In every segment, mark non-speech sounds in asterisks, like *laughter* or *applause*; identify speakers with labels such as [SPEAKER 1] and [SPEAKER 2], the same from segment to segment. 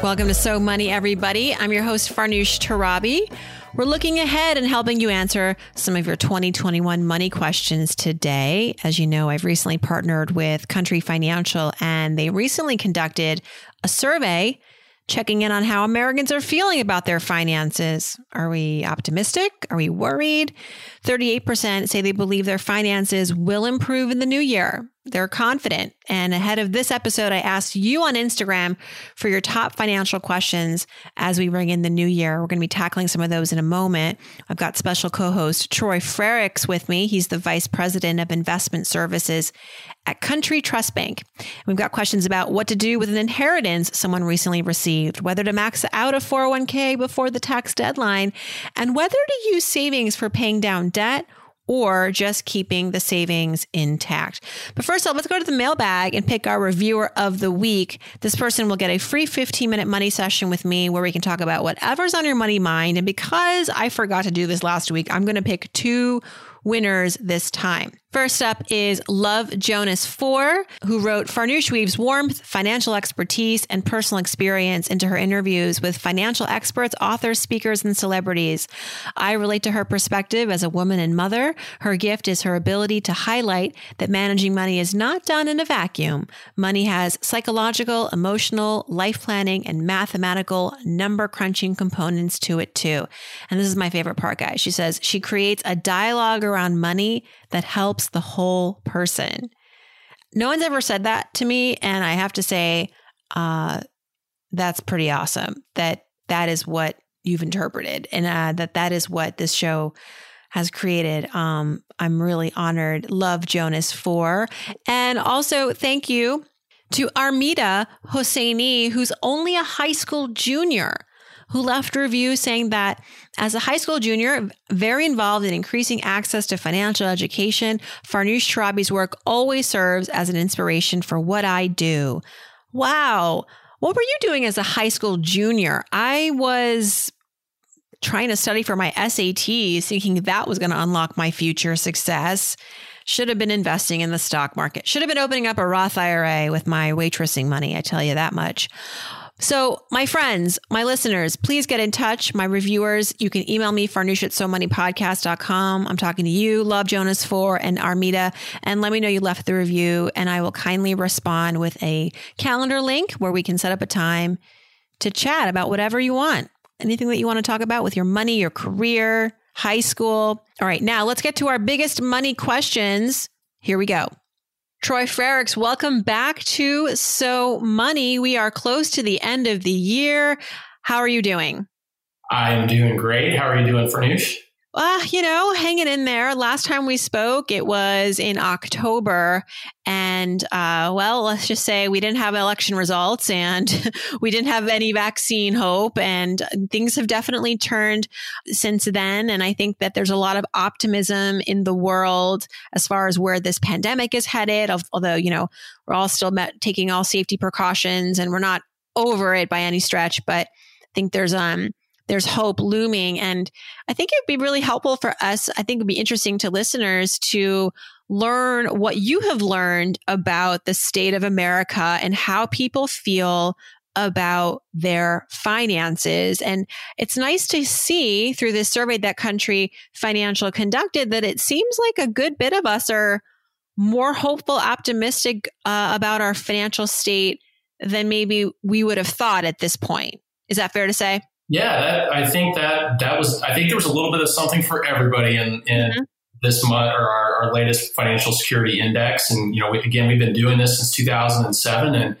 [SPEAKER 1] Welcome to So Money, everybody. I'm your host, Farnoosh Torabi. We're looking ahead and helping you answer some of your 2021 money questions today. As you know, I've recently partnered with Country Financial, and they recently conducted a survey checking in on how Americans are feeling about their finances. Are we optimistic? Are we worried? 38% say they believe their finances will improve in the new year. They're confident. And ahead of this episode, I asked you on Instagram for your top financial questions as we bring in the new year. We're going to be tackling some of those in a moment. I've got special co host Troy Frericks with me. He's the Vice President of Investment Services at Country Trust Bank. We've got questions about what to do with an inheritance someone recently received, whether to max out a 401k before the tax deadline, and whether to use savings for paying down debt or just keeping the savings intact. But first off, let's go to the mailbag and pick our reviewer of the week. This person will get a free 15 minute money session with me where we can talk about whatever's on your money mind. And because I forgot to do this last week, I'm going to pick two winners this time. First up is Love Jonas 4, who wrote Farnoosh weaves warmth, financial expertise, and personal experience into her interviews with financial experts, authors, speakers, and celebrities. I relate to her perspective as a woman and mother. Her gift is her ability to highlight that managing money is not done in a vacuum. Money has psychological, emotional, life planning, and mathematical number crunching components to it too. And this is my favorite part, guys. She says she creates a dialogue around money that helps the whole person. No one's ever said that to me. And I have to say, uh, that's pretty awesome that that is what you've interpreted and uh, that that is what this show has created. Um, I'm really honored. Love Jonas for. And also, thank you to Armida Hosseini, who's only a high school junior who left a review saying that as a high school junior, very involved in increasing access to financial education, Farnoosh Torabi's work always serves as an inspiration for what I do. Wow. What were you doing as a high school junior? I was trying to study for my SATs, thinking that was going to unlock my future success. Should have been investing in the stock market. Should have been opening up a Roth IRA with my waitressing money. I tell you that much. So, my friends, my listeners, please get in touch. My reviewers, you can email me, farnoosh at somoneypodcast.com. I'm talking to you, Love Jonas 4 and Armida, and let me know you left the review, and I will kindly respond with a calendar link where we can set up a time to chat about whatever you want. Anything that you want to talk about with your money, your career, high school. All right, now let's get to our biggest money questions. Here we go. Troy Frericks, welcome back to So Money. We are close to the end of the year. How are you doing?
[SPEAKER 2] I'm doing great. How are you doing, Farnoosh?
[SPEAKER 1] Uh, you know, hanging in there. Last time we spoke, it was in October. And, uh, well, let's just say we didn't have election results and *laughs* we didn't have any vaccine hope. And things have definitely turned since then. And I think that there's a lot of optimism in the world as far as where this pandemic is headed. Although, you know, we're all still met, taking all safety precautions and we're not over it by any stretch. But I think there's, um, there's hope looming. And I think it'd be really helpful for us. I think it'd be interesting to listeners to learn what you have learned about the state of America and how people feel about their finances. And it's nice to see through this survey that Country Financial conducted that it seems like a good bit of us are more hopeful, optimistic uh, about our financial state than maybe we would have thought at this point. Is that fair to say?
[SPEAKER 2] Yeah, that, I think that that was. I think there was a little bit of something for everybody in, in mm-hmm. this month or our, our, latest financial security index. And you know, we, again, we've been doing this since 2007, and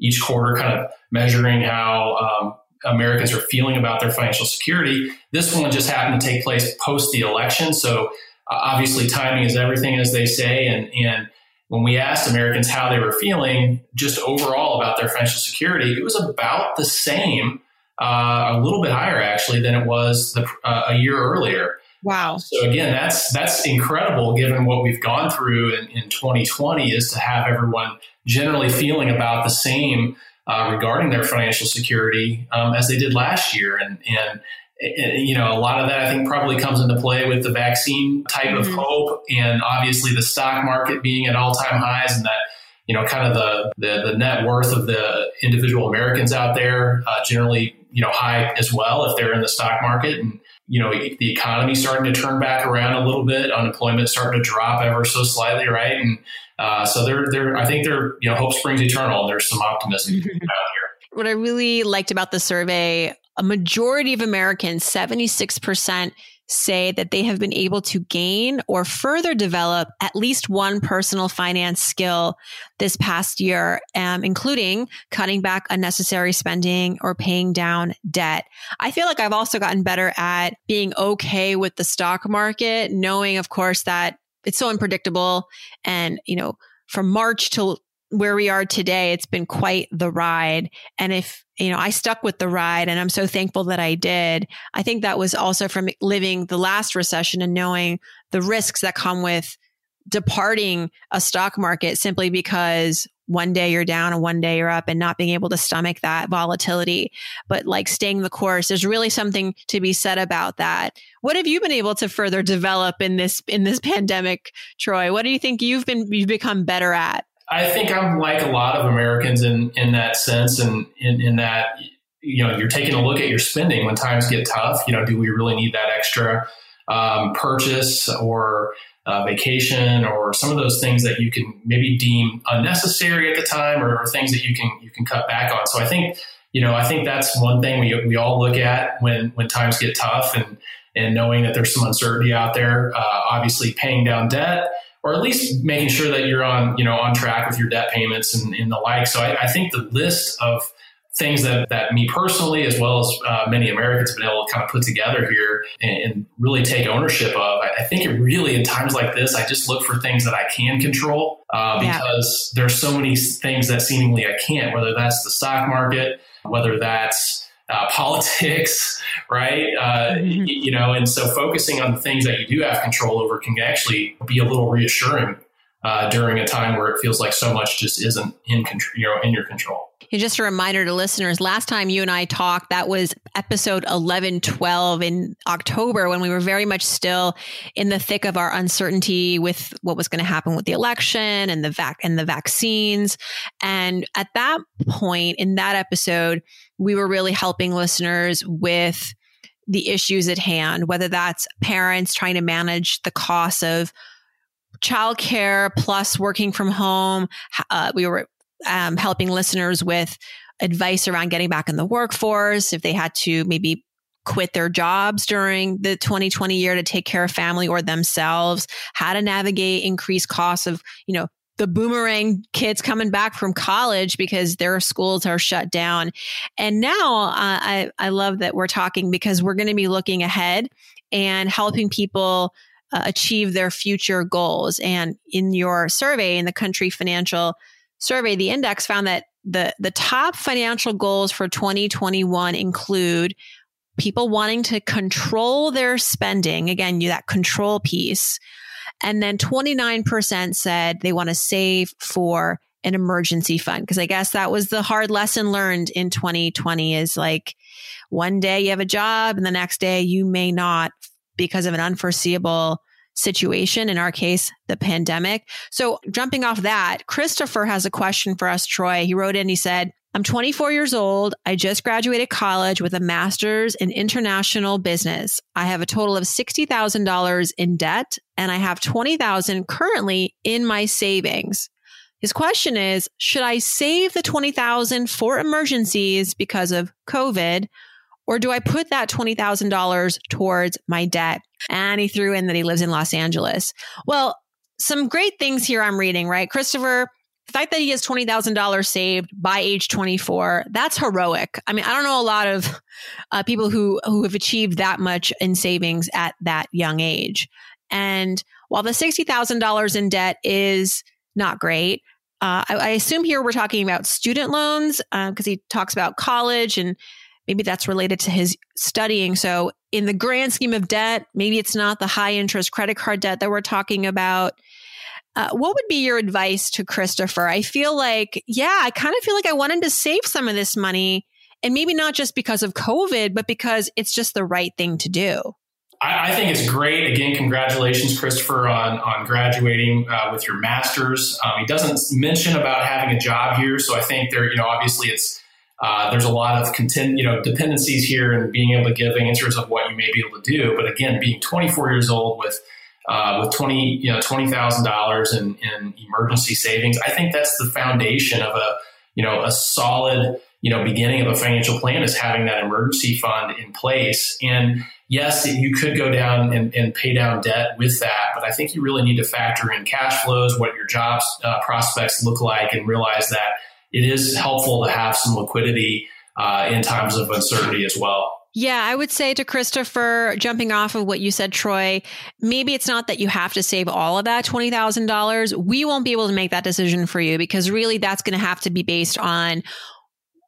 [SPEAKER 2] each quarter, kind of measuring how um, Americans are feeling about their financial security. This one just happened to take place post the election, so uh, obviously timing is everything, as they say, and and when we asked Americans how they were feeling just overall about their financial security, it was about the same, uh, a little bit higher actually than it was the, uh, a year earlier.
[SPEAKER 1] Wow.
[SPEAKER 2] So again, that's that's incredible given what we've gone through in, in 2020 is to have everyone generally feeling about the same uh, regarding their financial security um, as they did last year. And, and, and, you know, a lot of that I think probably comes into play with the vaccine type mm-hmm. of hope and obviously the stock market being at all time highs and that, you know, kind of the, the, the, net worth of the individual Americans out there uh, generally, you know, high as well if they're in the stock market. And, you know, the economy starting to turn back around a little bit, unemployment starting to drop ever so slightly, right? And uh, so they're, they're, I think they're, you know, hope springs eternal. There's some optimism *laughs* out here.
[SPEAKER 1] What I really liked about the survey, a majority of Americans, 76%, say that they have been able to gain or further develop at least one personal finance skill this past year, um, including cutting back unnecessary spending or paying down debt. I feel like I've also gotten better at being okay with the stock market, knowing, of course, that it's so unpredictable and, you know, from March till where we are today, it's been quite the ride. And if, you know, I stuck with the ride and I'm so thankful that I did. I think that was also from living the last recession and knowing the risks that come with departing a stock market simply because one day you're down and one day you're up and not being able to stomach that volatility but like staying the course there's really something to be said about that what have you been able to further develop in this in this *laughs* pandemic troy what do you think you've been you've become better at
[SPEAKER 2] I think I'm like a lot of Americans in in that sense, and in, in that you know you're taking a look at your spending when times get tough. You know, do we really need that extra um, purchase or uh, vacation or some of those things that you can maybe deem unnecessary at the time, or, or things that you can you can cut back on. So I think you know I think that's one thing we we all look at when when times get tough and and knowing that there's some uncertainty out there. Uh, obviously, paying down debt or at least making sure that you're on, you know, on track with your debt payments and, and the like. So I, I, think the list of things that, that me personally, as well as uh, many Americans have been able to kind of put together here and, and really take ownership of, I, I, think it really, in times like this, I just look for things that I can control uh, because yeah. there's so many things that seemingly I can't, whether that's the stock market, whether that's uh, *laughs* politics, right? Uh, mm-hmm. you know, and so focusing on the things that you do have control over can actually be a little reassuring uh, during a time where it feels like so much just isn't in control, you know, in your control.
[SPEAKER 1] And just a reminder to listeners, last time you and I talked, that was episode 11, 12 in October when we were very much still in the thick of our uncertainty with what was going to happen with the election and the vac and the vaccines. And at that point in that episode, we were really helping listeners with the issues at hand, whether that's parents trying to manage the costs of childcare plus working from home. Uh, we were um, helping listeners with advice around getting back in the workforce, if they had to maybe quit their jobs during the 2020 year to take care of family or themselves, how to navigate increased costs of, you know, the boomerang kids coming back from college because their schools are shut down. And now uh, I, I love that we're talking because we're going to be looking ahead and helping people uh, achieve their future goals. And in your survey, in the country financial survey, the index found that the, the top financial goals for 2021 include people wanting to control their spending. Again, you that control piece. And then 29% said they want to save for an emergency fund. Cause I guess that was the hard lesson learned in 2020 is like one day you have a job and the next day you may not because of an unforeseeable situation, in our case, the pandemic. So jumping off that, Christopher has a question for us, Troy. He wrote in, he said, I'm 24 years old. I just graduated college with a master's in international business. I have a total of $60,000 in debt and I have 20,000 currently in my savings. His question is, should I save the 20,000 for emergencies because of COVID or do I put that $20,000 towards my debt? And he threw in that he lives in Los Angeles. Well, some great things here I'm reading, right? Christopher, the fact that he has $20,000 saved by age 24, that's heroic. I mean, I don't know a lot of uh, people who, who have achieved that much in savings at that young age. And while the $60,000 in debt is not great. Uh, I, I, assume here we're talking about student loans because uh, he talks about college and maybe that's related to his studying. So, in the grand scheme of debt, maybe it's not the high interest credit card debt that we're talking about. Uh, what would be your advice to Christopher? I feel like, yeah, I kind of feel like I want him to save some of this money. And maybe not just because of COVID, but because it's just the right thing to do.
[SPEAKER 2] I, I think it's great. Again, congratulations, Christopher, on on graduating uh, with your master's. Um, he doesn't mention about having a job here, so I think there, you know, obviously it's uh, there's a lot of content, you know, dependencies here and being able to give answers of what you may be able to do. But again, being 24 years old with uh, with 20, you know, twenty thousand dollars in, emergency savings, I think that's the foundation of a, you know, a solid, you know, beginning of a financial plan is having that emergency fund in place. And yes, you could go down and, and pay down debt with that, but I think you really need to factor in cash flows, what your jobs uh, prospects look like, and realize that it is helpful to have some liquidity uh, in times of uncertainty as well.
[SPEAKER 1] Yeah, I would say to Christopher, jumping off of what you said, Troy, maybe it's not that you have to save all of that $20,000. We won't be able to make that decision for you because really that's going to have to be based on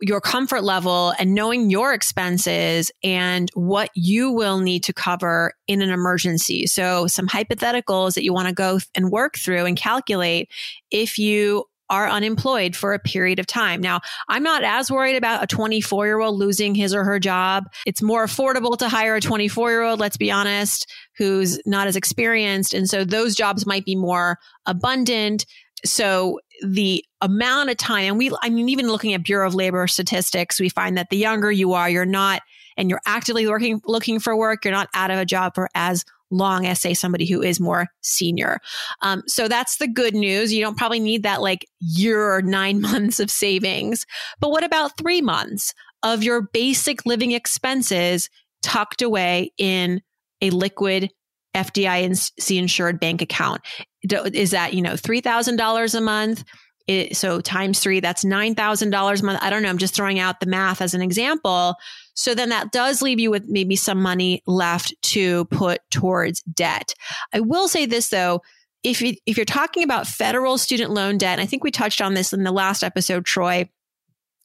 [SPEAKER 1] your comfort level and knowing your expenses and what you will need to cover in an emergency. So some hypotheticals that you want to go and work through and calculate if you are unemployed for a period of time. Now, I'm not as worried about a 24 year old losing his or her job. It's more affordable to hire a 24 year old, let's be honest, who's not as experienced. And so those jobs might be more abundant. So the amount of time, and we, I mean, even looking at Bureau of Labor statistics, we find that the younger you are, you're not, and you're actively looking, looking for work, you're not out of a job for as long as say somebody who is more senior. Um, so that's the good news. You don't probably need that like year or nine *laughs* months of savings. But what about three months of your basic living expenses tucked away in a liquid FDIC insured bank account? Is that, you know, $3,000 a month? It, so times three, that's $9,000 a month. I don't know. I'm just throwing out the math as an example. So then that does leave you with maybe some money left to put towards debt. I will say this though. If, you, if you're talking about federal student loan debt, I think we touched on this in the last episode, Troy,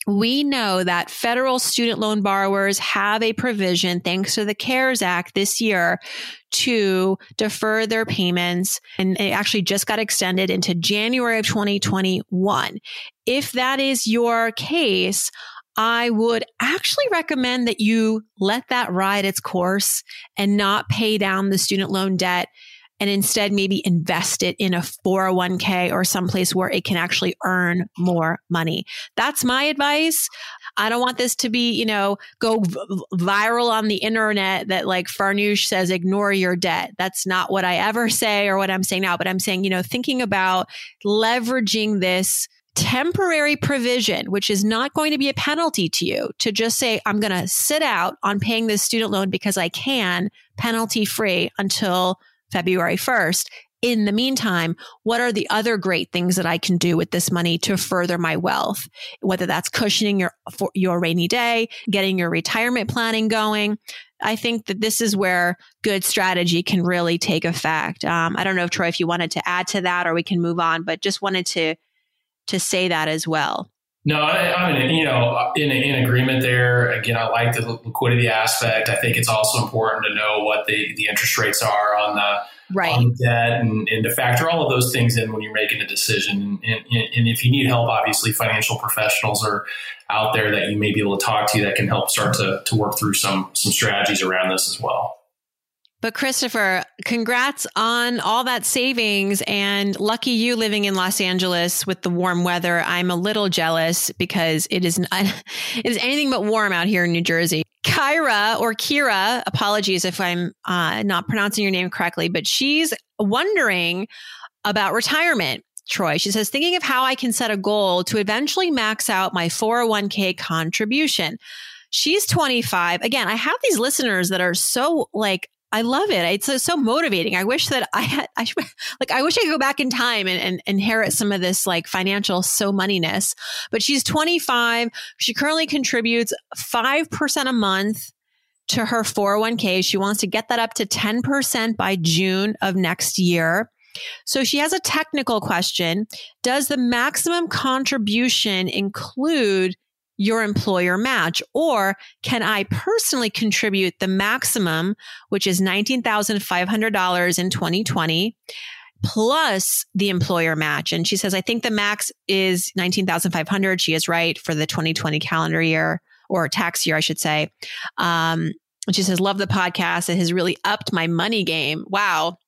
[SPEAKER 1] we know that federal student loan borrowers have a provision, thanks to the CARES Act this year, to defer their payments. And it actually just got extended into January of 2021. If that is your case, I would actually recommend that you let that ride its course and not pay down the student loan debt and instead maybe invest it in a 401k or someplace where it can actually earn more money. That's my advice. I don't want this to be, you know, go viral on the internet that like Farnoosh says, ignore your debt. That's not what I ever say or what I'm saying now, but I'm saying, you know, thinking about leveraging this temporary provision, which is not going to be a penalty to you, to just say, I'm going to sit out on paying this student loan because I can, penalty free until February 1st. In the meantime, what are the other great things that I can do with this money to further my wealth? Whether that's cushioning your, your rainy day, getting your retirement planning going. I think that this is where good strategy can really take effect. Um, I don't know if Troy, if you wanted to add to that or we can move on, but just wanted to to say that as well.
[SPEAKER 2] No, I, am in, you know, in, in agreement there. Again, I like the liquidity aspect. I think it's also important to know what the, the interest rates are on the,
[SPEAKER 1] right.
[SPEAKER 2] on the debt and, and to factor all of those things in when you're making a decision. And, and, and, if you need help, obviously financial professionals are out there that you may be able to talk to that can help start to, to work through some, some strategies around this as well.
[SPEAKER 1] But Christopher, congrats on all that savings and lucky you living in Los Angeles with the warm weather. I'm a little jealous because it is not, *laughs* it is anything but warm out here in New Jersey. Kyra or Kira, apologies if I'm uh, not pronouncing your name correctly, but she's wondering about retirement. Troy. She says, thinking of how I can set a goal to eventually max out my 401k contribution. She's 25. Again, I have these listeners that are so like I love it. It's so, so motivating. I wish that I had, I *laughs* like, I wish I could go back in time and, and inherit some of this like financial so moneyness. But she's 25. She currently contributes 5% a month to her 401k. She wants to get that up to 10% by June of next year. So she has a technical question. Does the maximum contribution include your employer match? Or can I personally contribute the maximum, which is $19,500 in 2020? plus the employer match. And she says, I think the max is 19,500. She is right for the 2020 calendar year or tax year, I should say. Um, and she says, love the podcast. It has really upped my money game. Wow.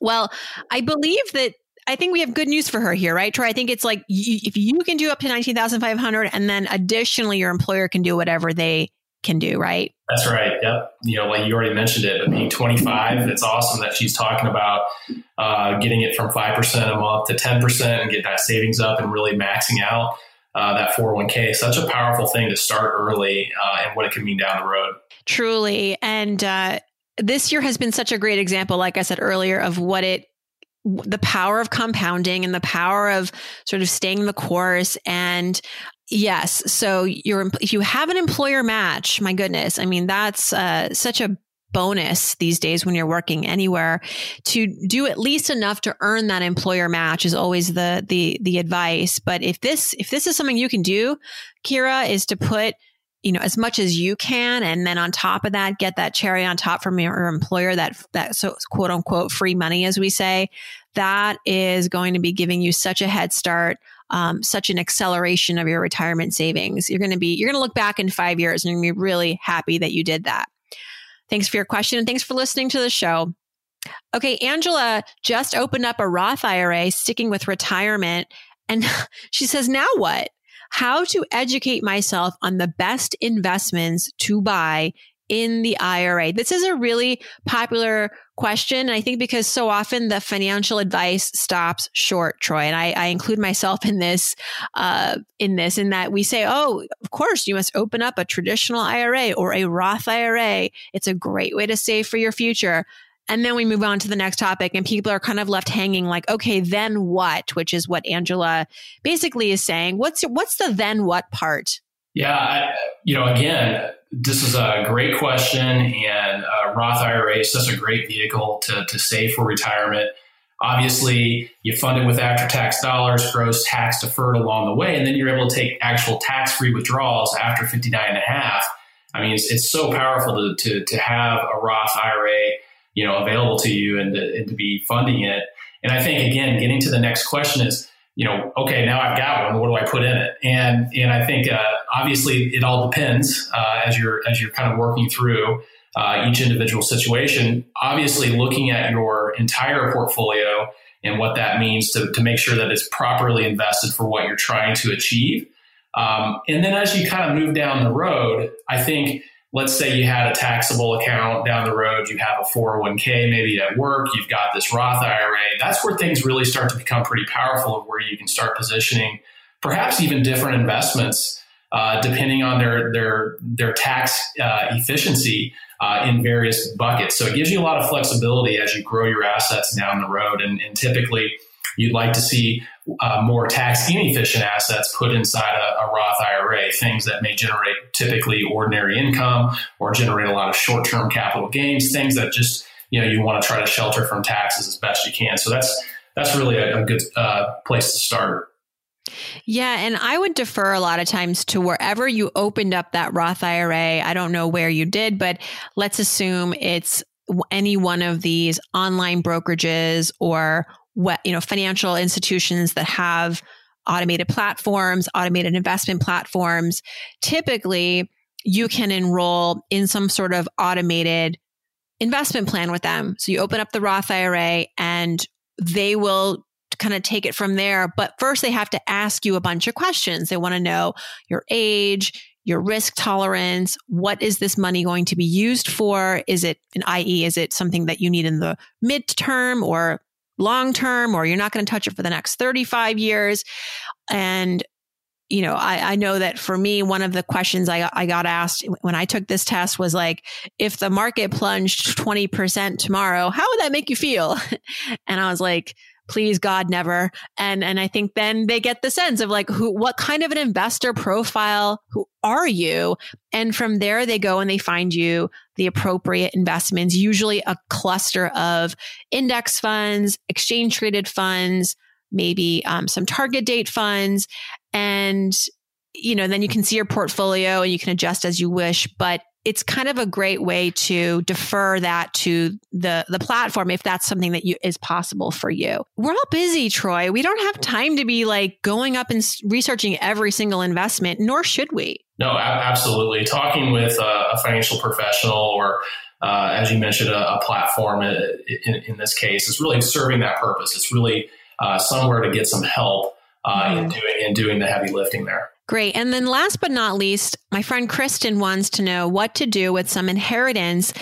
[SPEAKER 1] Well, I believe that I think we have good news for her here, right, Troy? I think it's like y- if you can do up to 19,500 and then additionally your employer can do whatever they can do, right?
[SPEAKER 2] That's right. Yep. You know, like you already mentioned it, but being 25, it's awesome that she's talking about uh, getting it from 5% a month to 10% and get that savings up and really maxing out uh, that 401k. Such a powerful thing to start early uh, and what it can mean down the road.
[SPEAKER 1] Truly. And uh, this year has been such a great example, like I said earlier, of what it the power of compounding and the power of sort of staying the course. And yes so you're if you have an employer match my goodness i mean that's uh, such a bonus these days when you're working anywhere. To do at least enough to earn that employer match is always the the the advice. But if this if this is something you can do kira is to put you know as much as you can and then on top of that get that cherry on top from your employer that that so quote unquote free money as we say that is going to be giving you such a head start um, such an acceleration of your retirement savings. You're going to be you're going to look back in five years and you're going to be really happy that you did that. Thanks for your question and thanks for listening to the show. Okay angela just opened up a roth ira sticking with retirement and *laughs* she says now what how to educate myself on the best investments to buy in the IRA? This is a really popular question. I think because so often the financial advice stops short, Troy. And I, I include myself in this, uh, in this, in that we say, oh, of course, you must open up a traditional IRA or a Roth IRA. It's a great way to save for your future. And then we move on to the next topic and people are kind of left hanging like, okay, then what? Which is what Angela basically is saying. What's, what's the then what part?
[SPEAKER 2] Yeah. I, you know, again, this is a great question and uh, Roth IRA is such a great vehicle to, to save for retirement. Obviously, you fund it with after tax dollars, gross tax deferred along the way, and then you're able to take actual tax free withdrawals after 59 and a half. I mean, it's, it's so powerful to, to, to have a Roth IRA you know available to you and to, and to be funding it. And I think again, getting to the next question is, you know, okay, now I've got one. What do I put in it? And and I think uh, obviously it all depends uh, as you're as you're kind of working through uh, each individual situation. Obviously, looking at your entire portfolio and what that means to, to make sure that it's properly invested for what you're trying to achieve. Um, and then as you kind of move down the road, I think let's say you had a taxable account down the road, you have a 401k maybe at work, you've got this Roth IRA. That's where things really start to become pretty powerful, of where you can start positioning perhaps even different investments uh, depending on their their their tax uh, efficiency uh, in various buckets. So it gives you a lot of flexibility as you grow your assets down the road, and, and typically you'd like to see uh, more tax inefficient assets put inside a, a, Roth IRA, things that may generate typically ordinary income or generate a lot of short term capital gains, things that just you know you want to try to shelter from taxes as best you can. So that's that's really a, a good uh, place to start.
[SPEAKER 1] Yeah, and I would defer a lot of times to wherever you opened up that Roth IRA. I don't know where you did, but let's assume it's any one of these online brokerages or what, you know, financial institutions that have automated platforms, automated investment platforms, typically you can enroll in some sort of automated investment plan with them. So you open up the Roth IRA and they will kind of take it from there. But first, they have to ask you a bunch of questions. They want to know your age, your risk tolerance. What is this money going to be used for? Is it an i.e., is it something that you need in the midterm or long term or you're not going to touch it for the next 35 years. And, you know, I, I know that for me, one of the questions I, I got asked when I took this test was like, if the market plunged 20% tomorrow, how would that make you feel? *laughs* and I was like, please God, never. And, and I think then they get the sense of like, who, what kind of an investor profile, who are you? And from there, they go and they find you the appropriate investments, usually a cluster of index funds, exchange traded funds, maybe um, some target date funds. And you know, then you can see your portfolio and you can adjust as you wish. But it's kind of a great way to defer that to the the platform if that's something that you is possible for you. We're all busy, Troy. We don't have time to be like going up and researching every single investment, nor should we.
[SPEAKER 2] No, absolutely. Talking with a, financial professional or uh, as you mentioned, a, a platform uh, in, in, this case is really serving that purpose. It's really uh, somewhere to get some help uh, mm-hmm. in, doing, in doing the heavy lifting there.
[SPEAKER 1] Great. And then last but not least, my friend Kristen wants to know what to do with some inheritance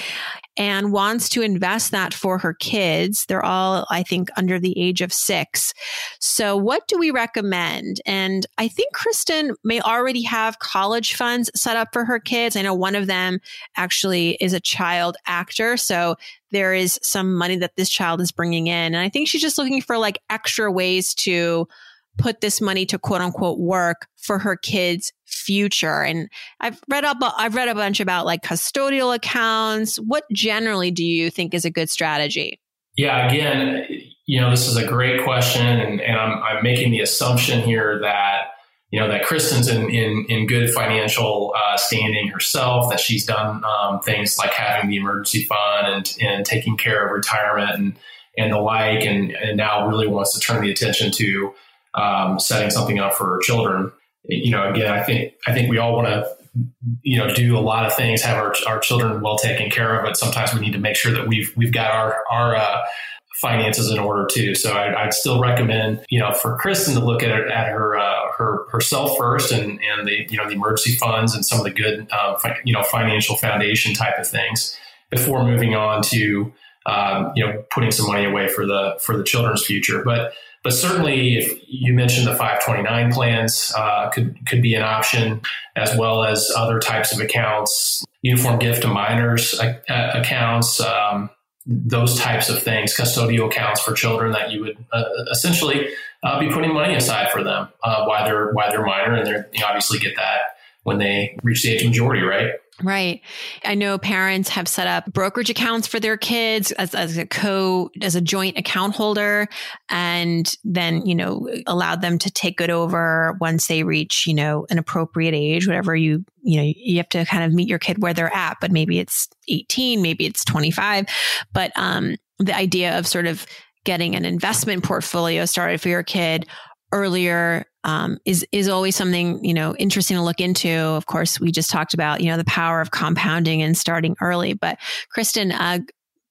[SPEAKER 1] and wants to invest that for her kids. They're all, I think, under the age of six. So, what do we recommend? And I think Kristen may already have college funds set up for her kids. I know one of them actually is a child actor. So, there is some money that this child is bringing in. And I think she's just looking for like extra ways to put this money to quote unquote work for her kids future. And i've read up i've read a bunch about like custodial accounts. What generally do you think is a good strategy?
[SPEAKER 2] Yeah again you know this is a great question and, and I'm, I'm making the assumption here that you know that kristen's in in, in good financial uh, standing herself that she's done um, things like having the emergency fund and, and taking care of retirement and and the like and, and now really wants to turn the attention to um, setting something up for children. You know, again, I think I think we all want to you know do a lot of things, have our, our children well taken care of, but sometimes we need to make sure that we've we've got our our uh, finances in order too. So I, would still recommend, you know, for Kristen to look at it at her uh, her herself first, and and the you know the emergency funds and some of the good uh, fi- you know financial foundation type of things before moving on to um, you know putting some money away for the for the children's future. But but certainly, if you mentioned the 529 plans, uh, could could be an option, as well as other types of accounts, uniform gift to minors uh, accounts, um, those types of things, custodial accounts for children that you would uh, essentially uh, be putting money aside for them uh, while they're while they're minor, and they obviously get that when they reach the age of majority, right?
[SPEAKER 1] Right. I know parents have set up brokerage accounts for their kids as, as a co, as a joint account holder, and then, you know, allowed them to take it over once they reach, you know, an appropriate age, whatever you, you know, you have to kind of meet your kid where they're at, but maybe it's 18, maybe it's 25. But, um, the idea of sort of getting an investment portfolio started for your kid earlier um, is is always something you know interesting to look into. Of course, we just talked about you know the power of compounding and starting early. But Kristen, uh,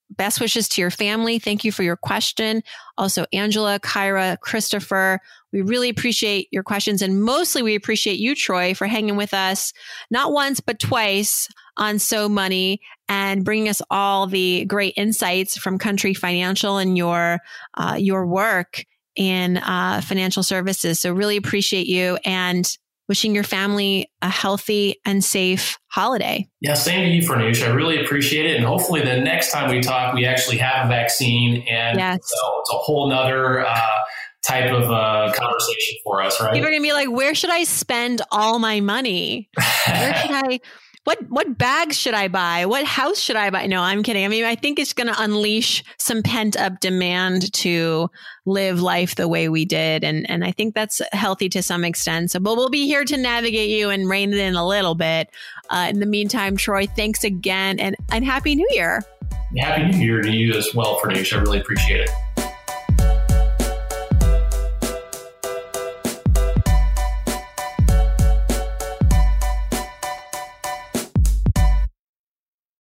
[SPEAKER 1] best wishes to your family. Thank you for your question. Also, Angela, Kyra, Christopher, we really appreciate your questions, and mostly we appreciate you, Troy, for hanging with us not once but twice on So Money and bringing us all the great insights from Country Financial and your uh, your work in uh, financial services. So, really appreciate you and wishing your family a healthy and safe holiday.
[SPEAKER 2] Yeah, same to you, Farnoosh. I really appreciate it. And hopefully, the next time we talk, we actually have a vaccine and yes. so it's a whole nother. Uh, type of uh, conversation for us, right?
[SPEAKER 1] People are gonna be like, "Where should I spend all my money? Where should *laughs* I what what bags should I buy? What house should I buy? No, I'm kidding. I mean, I think it's going to unleash some pent up demand to live life the way we did, and and I think that's healthy to some extent. So, but we'll be here to navigate you and rein it in a little bit. Uh, in the meantime, Troy, thanks again, and and happy New Year.
[SPEAKER 2] Happy New Year to you as well, Farnoosh. I really appreciate it.